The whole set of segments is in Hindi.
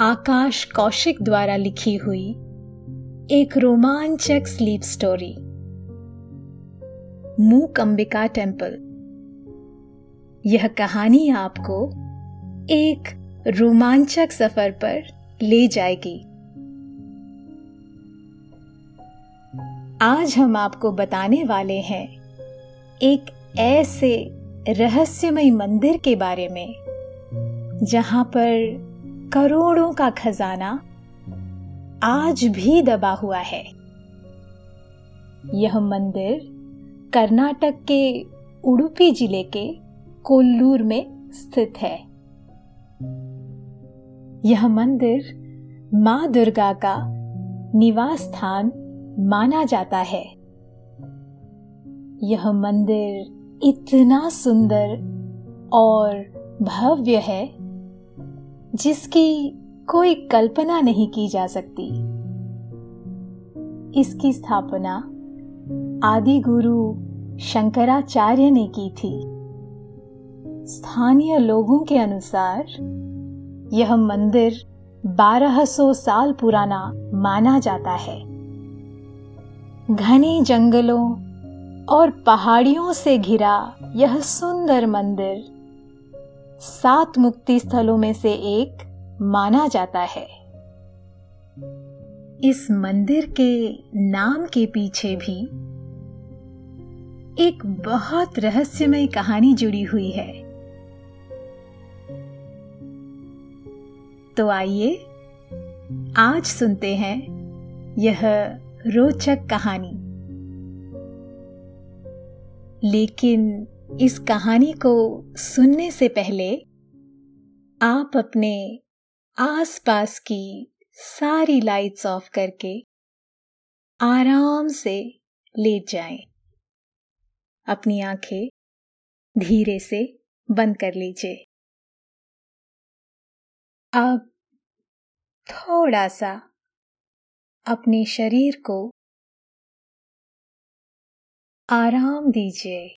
आकाश कौशिक द्वारा लिखी हुई एक रोमांचक स्लीप स्टोरी मूक अंबिका टेंपल यह कहानी आपको एक रोमांचक सफ़र पर ले जाएगी। आज हम आपको बताने वाले हैं एक ऐसे रहस्यमय मंदिर के बारे में, जहाँ पर करोड़ों का खजाना आज भी दबा हुआ है। यह मंदिर कर्नाटक के उडुपी ज़िले के कोल्लूर में स्थित है। यह मंदिर माँ दुर्गा का निवास स्थान माना जाता है। यह मंदिर इतना सुंदर और भव्य है जिसकी कोई कल्पना नहीं की जा सकती। इसकी स्थापना आदि गुरु शंकराचार्य ने की थी। स्थानीय लोगों के अनुसार यह मंदिर 1200 साल पुराना माना जाता है। घने जंगलों और पहाड़ियों से घिरा यह सुंदर मंदिर सात मुक्ति स्थलों में से एक माना जाता है। इस मंदिर के नाम के पीछे भी एक बहुत रहस्यमय कहानी जुड़ी हुई है। तो आइए, आज सुनते हैं यह रोचक कहानी। लेकिन इस कहानी को सुनने से पहले आप अपने आसपास की सारी लाइट्स ऑफ़ करके आराम से लेट जाएँ। अपनी आँखें धीरे से बंद कर लीजिए अब थोड़ा सा अपने शरीर को आराम दीजिए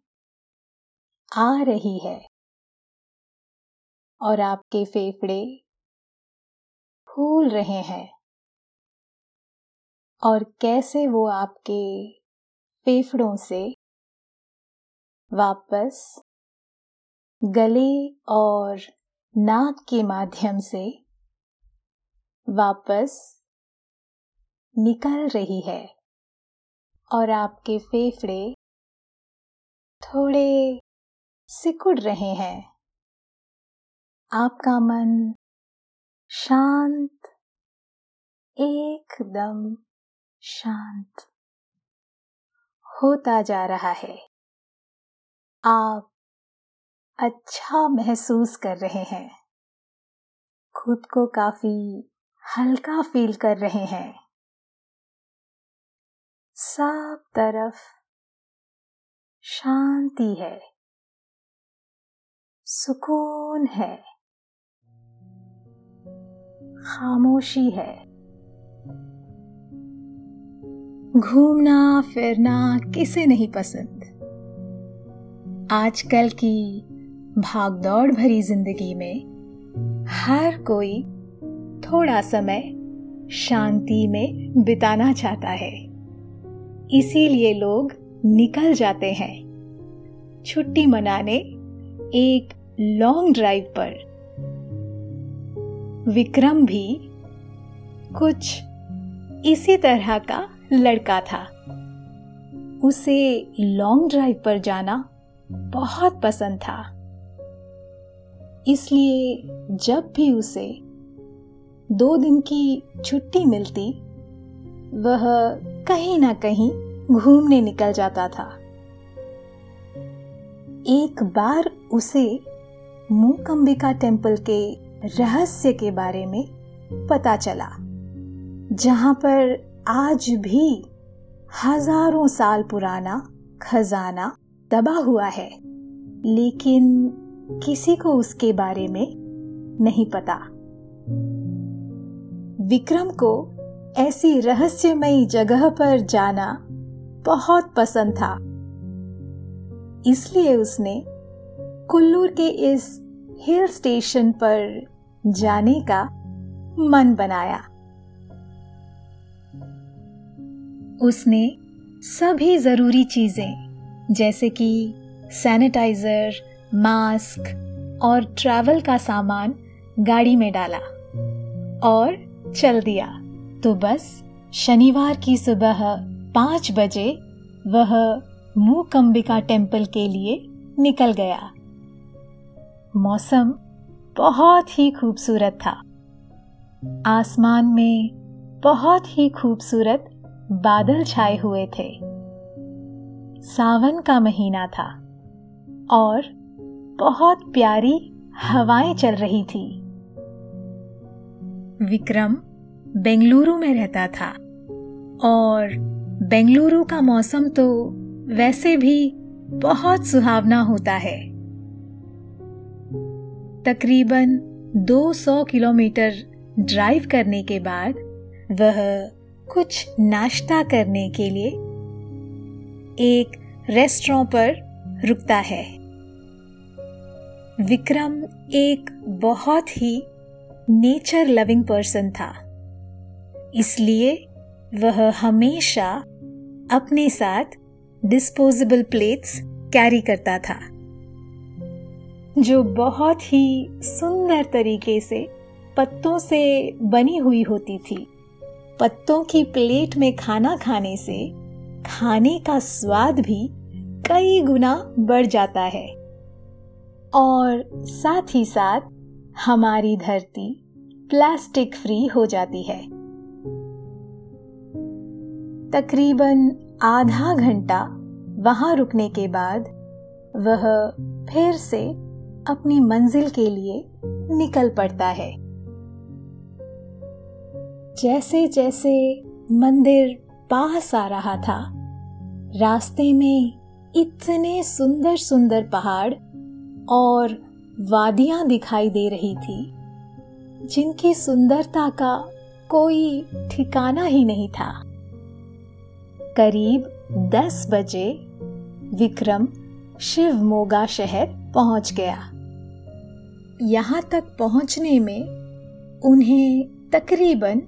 आ रही है। और आपके फेफड़े फूल रहे हैं। और कैसे वो आपके फेफड़ों से वापस गले और नाक के माध्यम से वापस निकल रही है। और आपके फेफड़े थोड़े सिकुड़ रहे हैं। आपका मन शांत, एकदम शांत होता जा रहा है। आप अच्छा महसूस कर रहे हैं। खुद को काफ़ी हल्का फील कर रहे हैं। सब तरफ़ शांति है। सुकून है। खामोशी है। घूमना, फिरना किसे नहीं पसंद? आजकल की भागदौड़ भरी ज़िंदगी में हर कोई थोड़ा समय शांति में बिताना चाहता है। इसीलिए लोग निकल जाते हैं। छुट्टी मनाने एक लॉन्ग ड्राइव पर। विक्रम भी कुछ इसी तरह का लड़का था। उसे लॉन्ग ड्राइव पर जाना बहुत पसंद था। इसलिए जब भी उसे दो दिन की छुट्टी मिलती, वह कहीं ना कहीं घूमने निकल जाता था। एक बार उसे मूकंबिका टेंपल के रहस्य के बारे में पता चला, जहाँ पर आज भी हज़ारों साल पुराना खजाना दबा हुआ है, लेकिन किसी को उसके बारे में नहीं पता। विक्रम को ऐसी रहस्यमयी जगह पर जाना बहुत पसंद था, इसलिए उसने कुल्लूर के इस हिल स्टेशन पर जाने का मन बनाया। उसने सभी ज़रूरी चीज़ें, जैसे कि सैनिटाइजर, मास्क और ट्रैवल का सामान गाड़ी में डाला और चल दिया। तो बस शनिवार की सुबह पाँच बजे वह मूकंबिका टेंपल के लिए निकल गया। मौसम बहुत ही खूबसूरत था। आसमान में बहुत ही खूबसूरत बादल छाए हुए थे। सावन का महीना था और बहुत प्यारी हवाएँ चल रही थी। विक्रम बेंगलुरु में रहता था और बेंगलुरु का मौसम तो वैसे भी बहुत सुहावना होता है। तकरीबन 200 किलोमीटर ड्राइव करने के बाद वह कुछ नाश्ता करने के लिए एक रेस्टोरेंट पर रुकता है। विक्रम एक बहुत ही नेचर लविंग पर्सन था। इसलिए वह हमेशा अपने साथ डिस्पोजेबल प्लेट्स कैरी करता था। जो बहुत ही सुंदर तरीके से पत्तों से बनी हुई होती थी। पत्तों की प्लेट में खाना खाने से खाने का स्वाद भी कई गुना बढ़ जाता है। और साथ ही साथ हमारी धरती प्लास्टिक फ्री हो जाती है। तकरीबन आधा घंटा वहाँ रुकने के बाद वह फिर से अपनी मंजिल के लिए निकल पड़ता है। जैसे जैसे मंदिर पास आ रहा था, रास्ते में इतने सुंदर सुंदर पहाड़ और वादियाँ दिखाई दे रही थी, जिनकी सुंदरता का कोई ठिकाना ही नहीं था। करीब दस बजे विक्रम शिवमोगा शहर पहुँच गया। यहाँ तक पहुँचने में उन्हें तकरीबन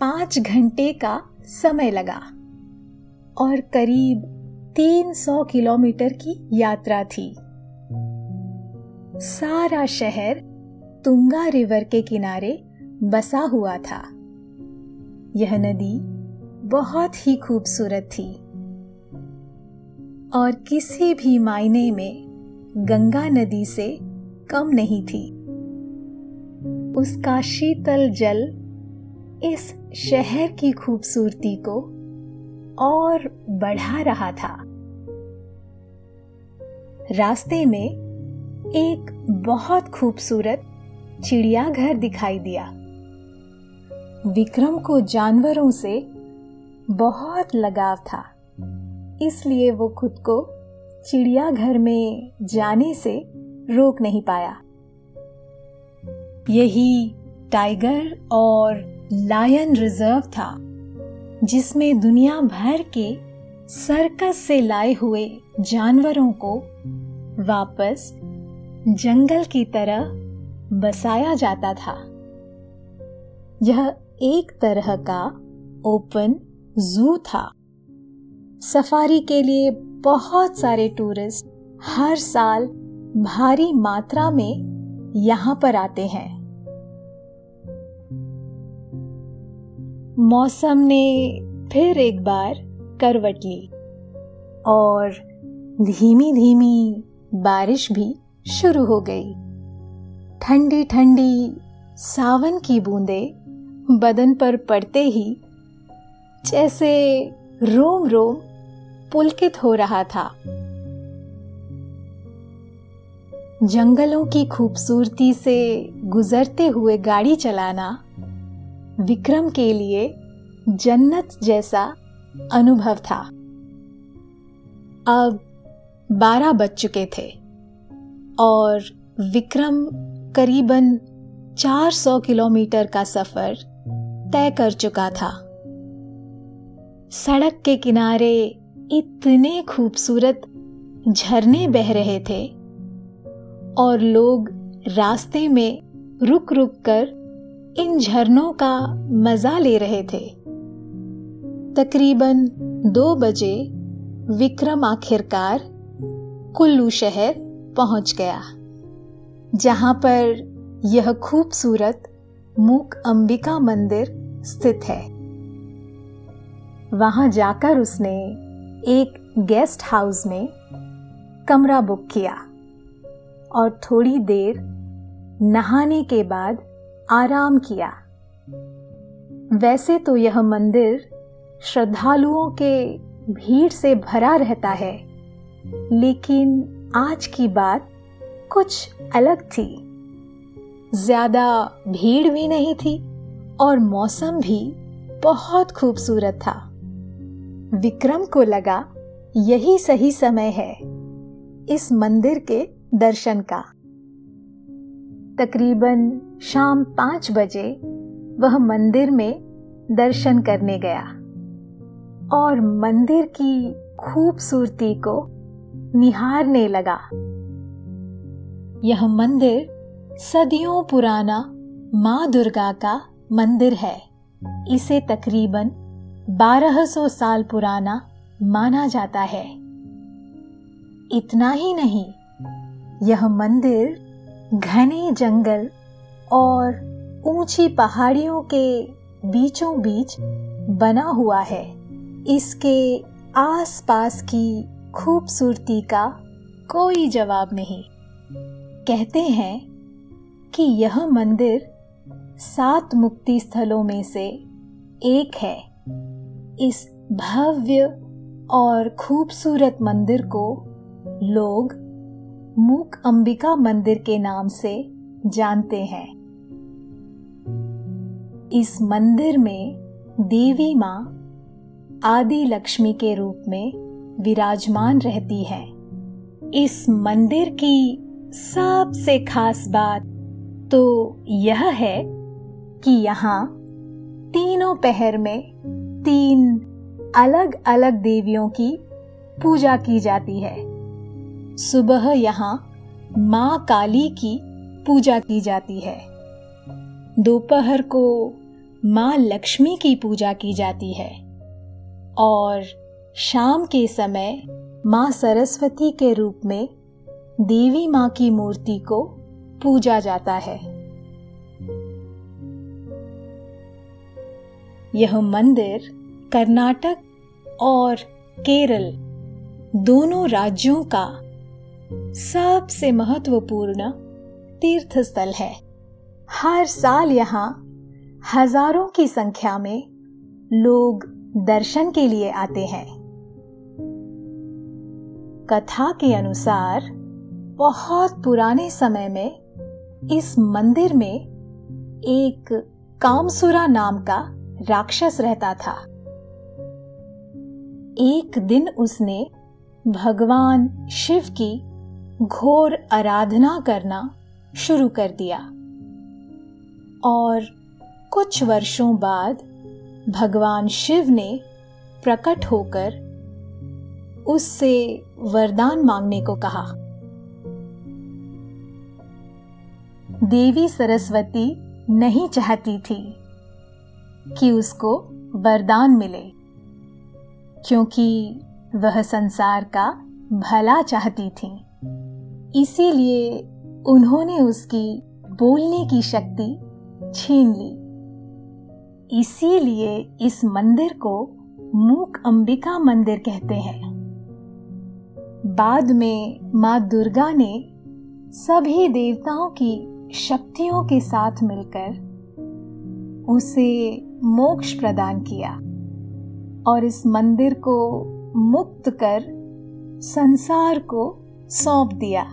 पाँच घंटे का समय लगा और करीब 300 किलोमीटर की यात्रा थी। सारा शहर तुंगा रिवर के किनारे बसा हुआ था। यह नदी बहुत ही खूबसूरत थी। और किसी भी मायने में गंगा नदी से कम नहीं थी। उसका शीतल जल इस शहर की खूबसूरती को और बढ़ा रहा था। रास्ते में एक बहुत खूबसूरत चिड़ियाघर दिखाई दिया। विक्रम को जानवरों से बहुत लगाव था। इसलिए वो खुद को चिड़ियाघर में जाने से रोक नहीं पाया। यही टाइगर और लायन रिज़र्व था, जिसमें दुनिया भर के सर्कस से लाए हुए जानवरों को वापस जंगल की तरह बसाया जाता था। यह एक तरह का ओपन जू था। सफारी के लिए बहुत सारे टूरिस्ट हर साल भारी मात्रा में यहाँ पर आते हैं। मौसम ने फिर एक बार करवट ली और धीमी धीमी बारिश भी शुरू हो गई। ठंडी ठंडी सावन की बूंदें बदन पर पड़ते ही जैसे रोम रोम पुलकित हो रहा था। जंगलों की खूबसूरती से गुजरते हुए गाड़ी चलाना विक्रम के लिए जन्नत जैसा अनुभव था। अब बारह बज चुके थे और विक्रम करीबन 400 किलोमीटर का सफ़र तय कर चुका था। सड़क के किनारे इतने खूबसूरत झरने बह रहे थे और लोग रास्ते में रुक रुक कर इन झरनों का मज़ा ले रहे थे। तकरीबन दो बजे विक्रम आखिरकार कुल्लू शहर पहुँच गया, जहाँ पर यह खूबसूरत मूक अंबिका मंदिर स्थित है। वहाँ जाकर उसने एक गेस्ट हाउस में कमरा बुक किया और थोड़ी देर नहाने के बाद आराम किया। वैसे तो यह मंदिर श्रद्धालुओं के भीड़ से भरा रहता है, लेकिन आज की बात कुछ अलग थी। ज़्यादा भीड़ भी नहीं थी और मौसम भी बहुत खूबसूरत था। विक्रम को लगा, यही सही समय है, इस मंदिर के दर्शन का। तकरीबन शाम पाँच बजे वह मंदिर में दर्शन करने गया और मंदिर की खूबसूरती को निहारने लगा। यह मंदिर सदियों पुराना माँ दुर्गा का मंदिर है। इसे तकरीबन 1200 साल पुराना माना जाता है। इतना ही नहीं, यह मंदिर घने जंगल और ऊँची पहाड़ियों के बीचों बीच बना हुआ है। इसके आसपास की खूबसूरती का कोई जवाब नहीं। कहते हैं कि यह मंदिर सात मुक्ति स्थलों में से एक है। इस भव्य और खूबसूरत मंदिर को लोग मूक अंबिका मंदिर के नाम से जानते हैं। इस मंदिर में देवी माँ आदि लक्ष्मी के रूप में विराजमान रहती है। इस मंदिर की सबसे खास बात तो यह है कि यहाँ तीनों पहर में तीन अलग अलग देवियों की पूजा की जाती है। सुबह यहाँ माँ काली की पूजा की जाती है। दोपहर को माँ लक्ष्मी की पूजा की जाती है। और शाम के समय माँ सरस्वती के रूप में देवी माँ की मूर्ति को पूजा जाता है। यह मंदिर कर्नाटक और केरल दोनों राज्यों का सबसे महत्वपूर्ण तीर्थ स्थल है। हर साल यहाँ हज़ारों की संख्या में लोग दर्शन के लिए आते हैं। कथा के अनुसार बहुत पुराने समय में इस मंदिर में एक कामसुरा नाम का राक्षस रहता था। एक दिन उसने भगवान शिव की घोर आराधना करना शुरू कर दिया। और कुछ वर्षों बाद भगवान शिव ने प्रकट होकर उससे वरदान मांगने को कहा। देवी सरस्वती नहीं चाहती थी। कि उसको वरदान मिले, क्योंकि वह संसार का भला चाहती थी। इसीलिए उन्होंने उसकी बोलने की शक्ति छीन ली। इसीलिए इस मंदिर को मूक अंबिका मंदिर कहते हैं। बाद में माँ दुर्गा ने सभी देवताओं की शक्तियों के साथ मिलकर उसे मोक्ष प्रदान किया और इस मंदिर को मुक्त कर संसार को सौंप दिया।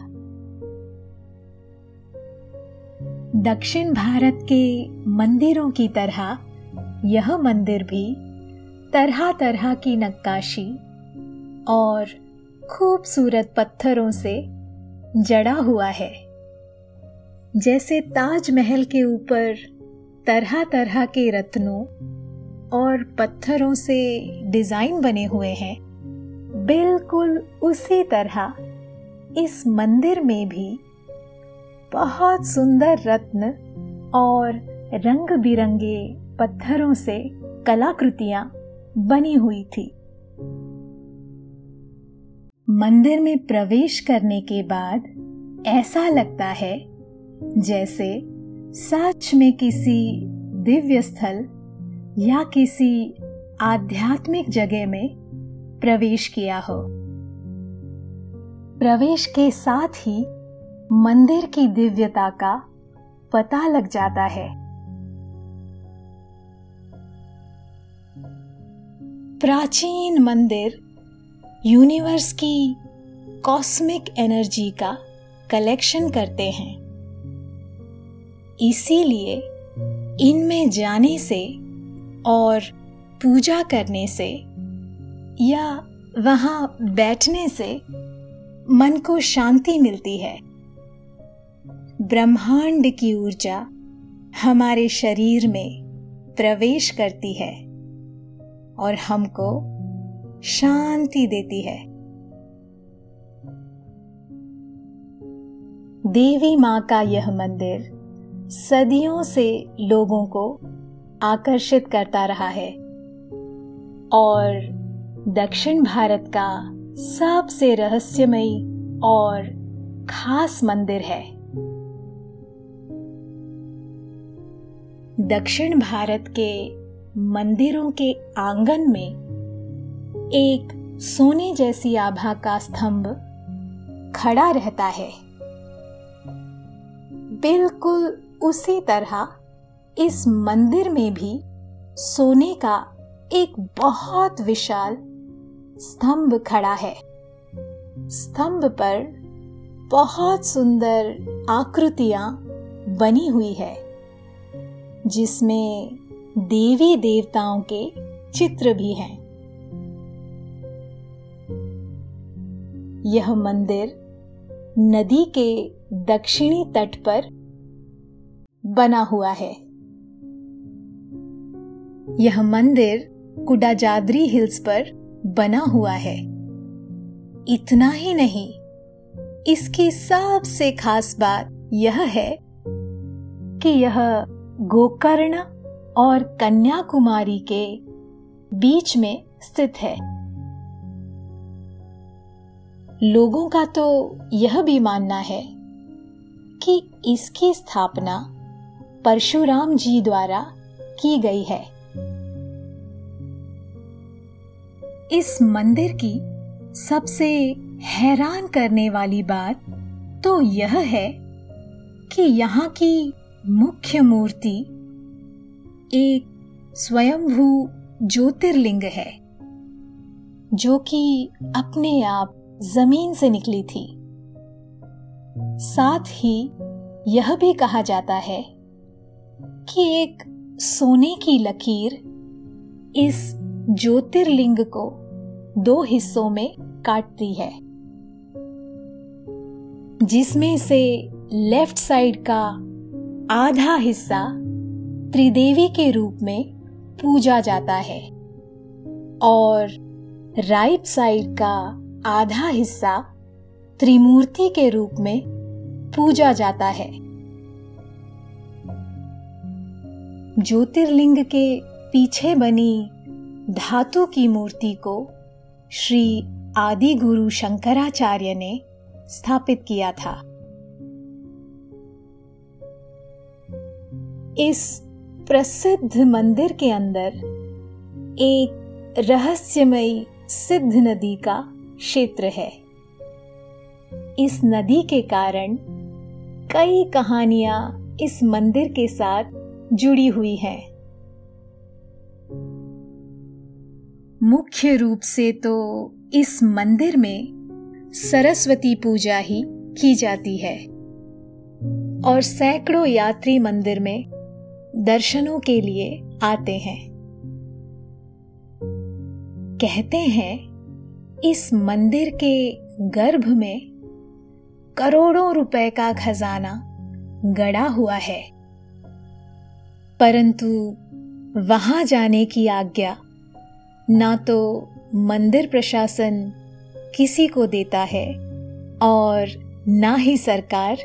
दक्षिण भारत के मंदिरों की तरह यह मंदिर भी तरह तरह की नक्काशी और खूबसूरत पत्थरों से जड़ा हुआ है। जैसे ताजमहल के ऊपर तरह तरह के रत्नों और पत्थरों से डिज़ाइन बने हुए हैं। बिल्कुल उसी तरह इस मंदिर में भी बहुत सुंदर रत्न और रंग बिरंगे पत्थरों से कलाकृतियाँ बनी हुई थी। मंदिर में प्रवेश करने के बाद ऐसा लगता है जैसे सच में किसी दिव्य स्थल या किसी आध्यात्मिक जगह में प्रवेश किया हो। प्रवेश के साथ ही मंदिर की दिव्यता का पता लग जाता है। प्राचीन मंदिर यूनिवर्स की कॉस्मिक एनर्जी का कलेक्शन करते हैं। इसीलिए इनमें जाने से और पूजा करने से या वहाँ बैठने से मन को शांति मिलती है। ब्रह्मांड की ऊर्जा हमारे शरीर में प्रवेश करती है और हमको शांति देती है। देवी माँ का यह मंदिर सदियों से लोगों को आकर्षित करता रहा है और दक्षिण भारत का सबसे रहस्यमयी और खास मंदिर है। दक्षिण भारत के मंदिरों के आँगन में एक सोने जैसी आभा का स्तंभ खड़ा रहता है। बिल्कुल उसी तरह इस मंदिर में भी सोने का एक बहुत विशाल स्तंभ खड़ा है। स्तंभ पर बहुत सुंदर आकृतियाँ बनी हुई है, जिसमें देवी देवताओं के चित्र भी हैं। यह मंदिर नदी के दक्षिणी तट पर बना हुआ है। यह मंदिर कुडाजादरी हिल्स पर बना हुआ है। इतना ही नहीं, इसकी सबसे खास बात यह है कि यह गोकर्ण और कन्याकुमारी के बीच में स्थित है। लोगों का तो यह भी मानना है कि इसकी स्थापना परशुराम जी द्वारा की गई है। इस मंदिर की सबसे हैरान करने वाली बात तो यह है कि यहाँ की मुख्य मूर्ति एक स्वयंभू ज्योतिर्लिंग है, जो कि अपने आप ज़मीन से निकली थी। साथ ही यह भी कहा जाता है कि एक सोने की लकीर इस ज्योतिर्लिंग को दो हिस्सों में काटती है, जिसमें से लेफ़्ट साइड का आधा हिस्सा त्रिदेवी के रूप में पूजा जाता है और राइट साइड का आधा हिस्सा त्रिमूर्ति के रूप में पूजा जाता है। ज्योतिर्लिंग के पीछे बनी धातु की मूर्ति को श्री आदि गुरु शंकराचार्य ने स्थापित किया था। इस प्रसिद्ध मंदिर के अंदर एक रहस्यमयी सिद्ध नदी का क्षेत्र है। इस नदी के कारण कई कहानियाँ इस मंदिर के साथ जुड़ी हुई है। मुख्य रूप से तो इस मंदिर में सरस्वती पूजा ही की जाती है और सैकड़ों यात्री मंदिर में दर्शनों के लिए आते हैं। कहते हैं, इस मंदिर के गर्भ में करोड़ों रुपए का खजाना गड़ा हुआ है। परंतु वहाँ जाने की आज्ञा ना तो मंदिर प्रशासन किसी को देता है और ना ही सरकार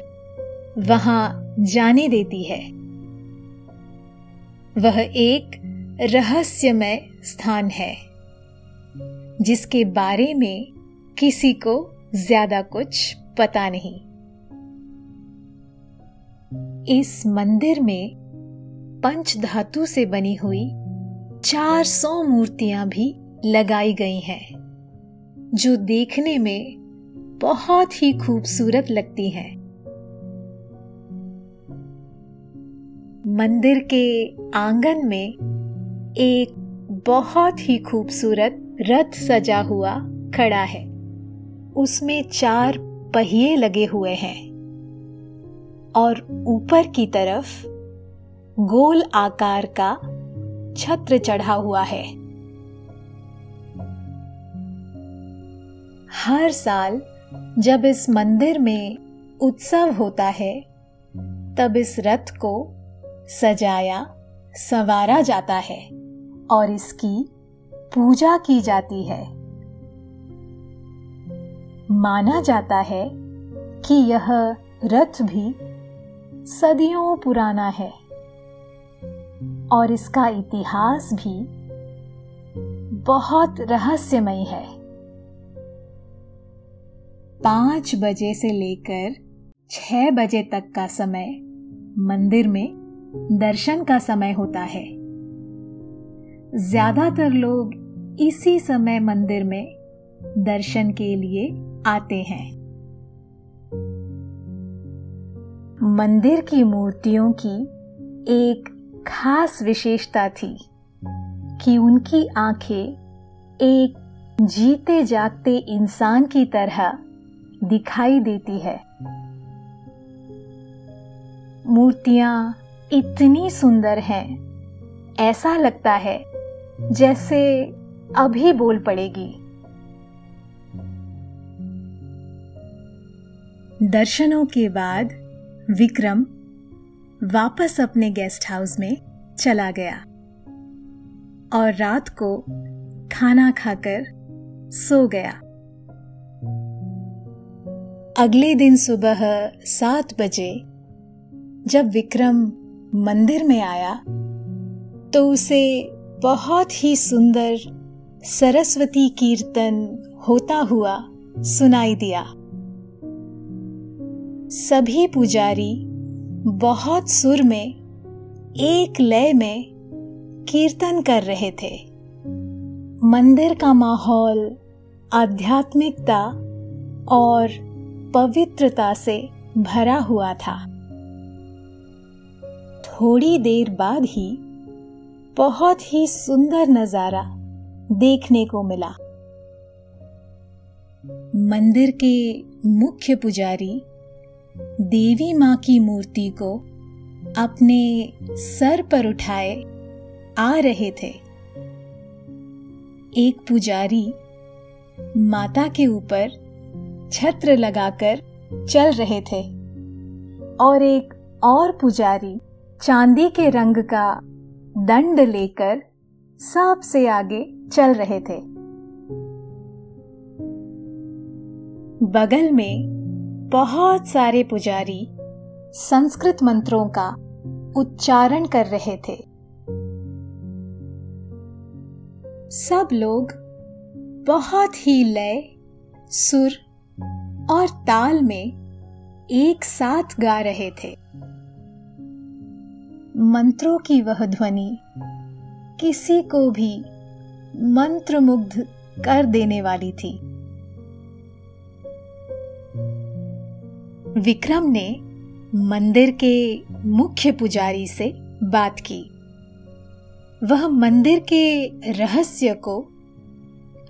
वहाँ जाने देती है। वह एक रहस्यमय स्थान है, जिसके बारे में किसी को ज़्यादा कुछ पता नहीं। इस मंदिर में पंच धातु से बनी हुई चार सौ मूर्तियाँ भी लगाई गई हैं, जो देखने में बहुत ही खूबसूरत लगती हैं। मंदिर के आँगन में एक बहुत ही खूबसूरत रथ सजा हुआ खड़ा है। उसमें चार पहिए लगे हुए हैं और ऊपर की तरफ़ गोल आकार का छत्र चढ़ा हुआ है। हर साल जब इस मंदिर में उत्सव होता है, तब इस रथ को सजाया, संवारा जाता है और इसकी पूजा की जाती है। माना जाता है कि यह रथ भी सदियों पुराना है। और इसका इतिहास भी बहुत रहस्यमय है। पाँच बजे से लेकर छह बजे तक का समय मंदिर में दर्शन का समय होता है। ज़्यादातर लोग इसी समय मंदिर में दर्शन के लिए आते हैं। मंदिर की मूर्तियों की एक खास विशेषता थी कि उनकी आँखें एक जीते जागते इंसान की तरह दिखाई देती है। मूर्तियाँ इतनी सुंदर हैं, ऐसा लगता है जैसे अभी बोल पड़ेगी। दर्शनों के बाद विक्रम वापस अपने गेस्ट हाउस में चला गया और रात को खाना खाकर सो गया। अगले दिन सुबह सात बजे जब विक्रम मंदिर में आया तो उसे बहुत ही सुंदर सरस्वती कीर्तन होता हुआ सुनाई दिया। सभी पुजारी बहुत सुर में, एक लय में कीर्तन कर रहे थे। मंदिर का माहौल, आध्यात्मिकता और पवित्रता से भरा हुआ था। थोड़ी देर बाद ही बहुत ही सुंदर नज़ारा देखने को मिला। मंदिर के मुख्य पुजारी देवी माँ की मूर्ति को अपने सर पर उठाए आ रहे थे। एक पुजारी माता के ऊपर छत्र लगाकर चल रहे थे और एक और पुजारी चांदी के रंग का दंड लेकर सबसे आगे चल रहे थे। बगल में बहुत सारे पुजारी संस्कृत मंत्रों का उच्चारण कर रहे थे। सब लोग बहुत ही लय, सुर और ताल में एक साथ गा रहे थे। मंत्रों की वह ध्वनि किसी को भी मंत्रमुग्ध कर देने वाली थी। विक्रम ने मंदिर के मुख्य पुजारी से बात की। वह मंदिर के रहस्य को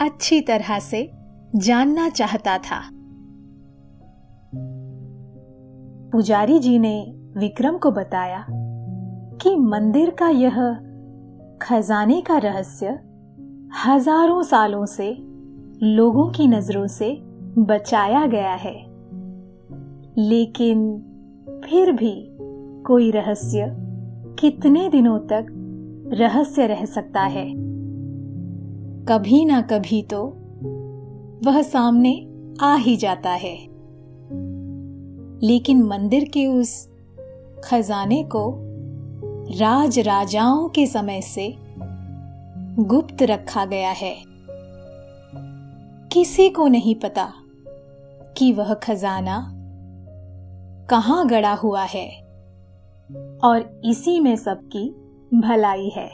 अच्छी तरह से जानना चाहता था। पुजारी जी ने विक्रम को बताया कि मंदिर का यह खजाने का रहस्य हज़ारों सालों से लोगों की नज़रों से बचाया गया है। लेकिन फिर भी कोई रहस्य कितने दिनों तक रहस्य रह सकता है? कभी ना कभी तो वह सामने आ ही जाता है। लेकिन मंदिर के उस खजाने को राज राजाओं के समय से गुप्त रखा गया है। किसी को नहीं पता कि वह खजाना कहाँ गड़ा हुआ है? और इसी में सबकी भलाई है।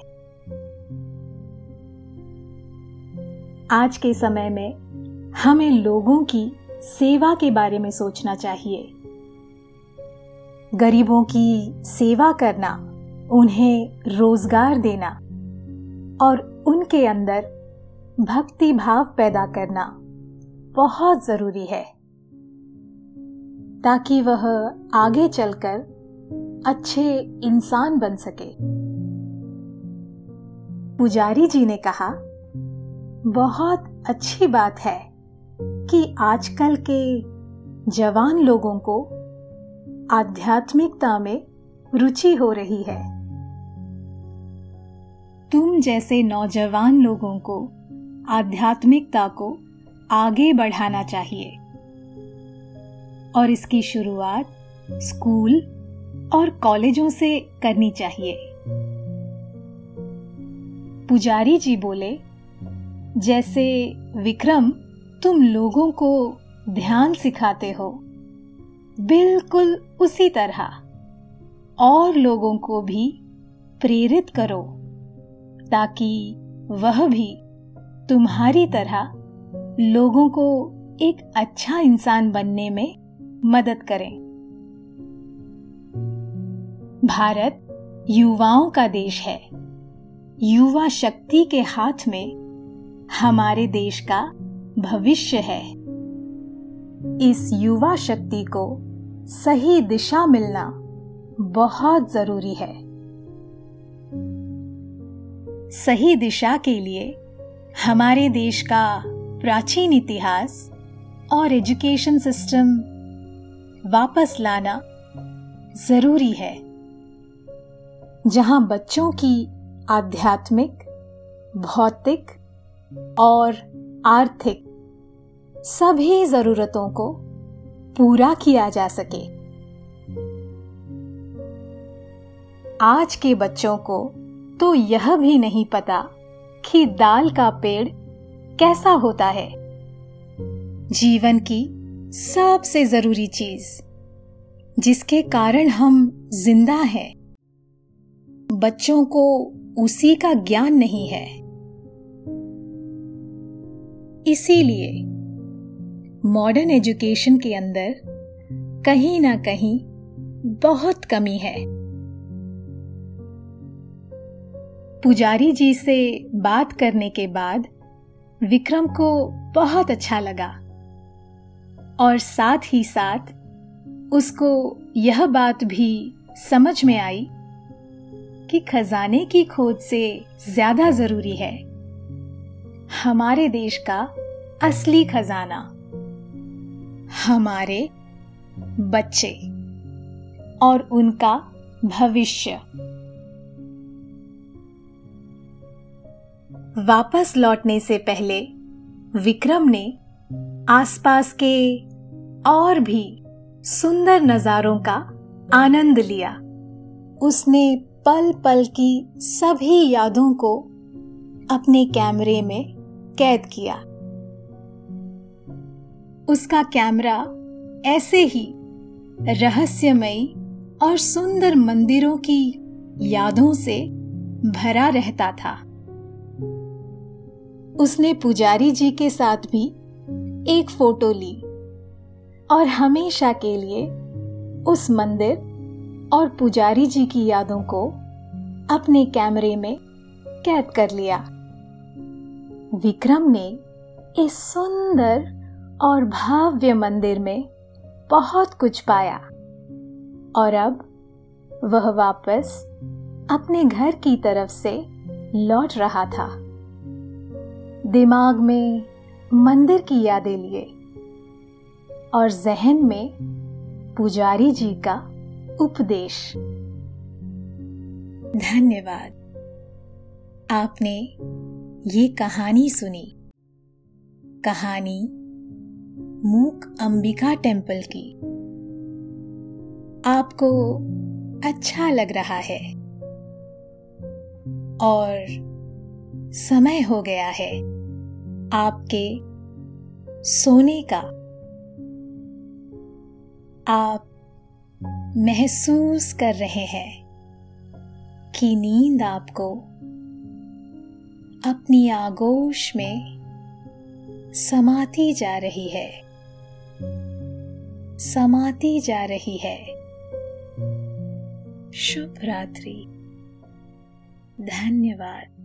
आज के समय में हमें लोगों की सेवा के बारे में सोचना चाहिए। गरीबों की सेवा करना, उन्हें रोज़गार देना और उनके अंदर भक्ति भाव पैदा करना बहुत ज़रूरी है। ताकि वह आगे चलकर अच्छे इंसान बन सके। पुजारी जी ने कहा, बहुत अच्छी बात है कि आजकल के जवान लोगों को आध्यात्मिकता में रुचि हो रही है। तुम जैसे नौजवान लोगों को आध्यात्मिकता को आगे बढ़ाना चाहिए। और इसकी शुरुआत स्कूल और कॉलेजों से करनी चाहिए। पुजारी जी बोले, जैसे विक्रम तुम लोगों को ध्यान सिखाते हो, बिल्कुल उसी तरह और लोगों को भी प्रेरित करो, ताकि वह भी तुम्हारी तरह लोगों को एक अच्छा इंसान बनने में मदद करें। भारत युवाओं का देश है। युवा शक्ति के हाथ में हमारे देश का भविष्य है। इस युवा शक्ति को सही दिशा मिलना बहुत ज़रूरी है। सही दिशा के लिए हमारे देश का प्राचीन इतिहास और एजुकेशन सिस्टम वापस लाना ज़रूरी है। जहाँ बच्चों की आध्यात्मिक, भौतिक और आर्थिक सभी जरूरतों को पूरा किया जा सके। आज के बच्चों को तो यह भी नहीं पता कि दाल का पेड़ कैसा होता है। जीवन की सबसे ज़रूरी चीज़, जिसके कारण हम ज़िंदा हैं। बच्चों को उसी का ज्ञान नहीं है। इसीलिए मॉडर्न एजुकेशन के अंदर कहीं ना कहीं बहुत कमी है। पुजारी जी से बात करने के बाद विक्रम को बहुत अच्छा लगा। और साथ ही साथ उसको यह बात भी समझ में आई कि खजाने की खोज से ज़्यादा ज़रूरी है। हमारे देश का असली खजाना, हमारे बच्चे और उनका भविष्य। वापस लौटने से पहले विक्रम ने आसपास के और भी सुंदर नजारों का आनंद लिया। उसने पल पल की सभी यादों को अपने कैमरे में कैद किया। उसका कैमरा ऐसे ही रहस्यमयी और सुंदर मंदिरों की यादों से भरा रहता था। उसने पुजारी जी के साथ भी एक फ़ोटो ली। और हमेशा के लिए उस मंदिर और पुजारी जी की यादों को अपने कैमरे में कैद कर लिया। विक्रम ने इस सुंदर और भव्य मंदिर में बहुत कुछ पाया और अब वह वापस अपने घर की तरफ़ से लौट रहा था। दिमाग में मंदिर की यादें लिए। और जहन में पुजारी जी का उपदेश। धन्यवाद। आपने ये कहानी सुनी। कहानी मूक अंबिका टेंपल की। आपको अच्छा लग रहा है। और समय हो गया है आपके सोने का। आप महसूस कर रहे हैं कि नींद आपको अपनी आगोश में समाती जा रही है। समाती जा रही है। शुभ रात्रि। धन्यवाद।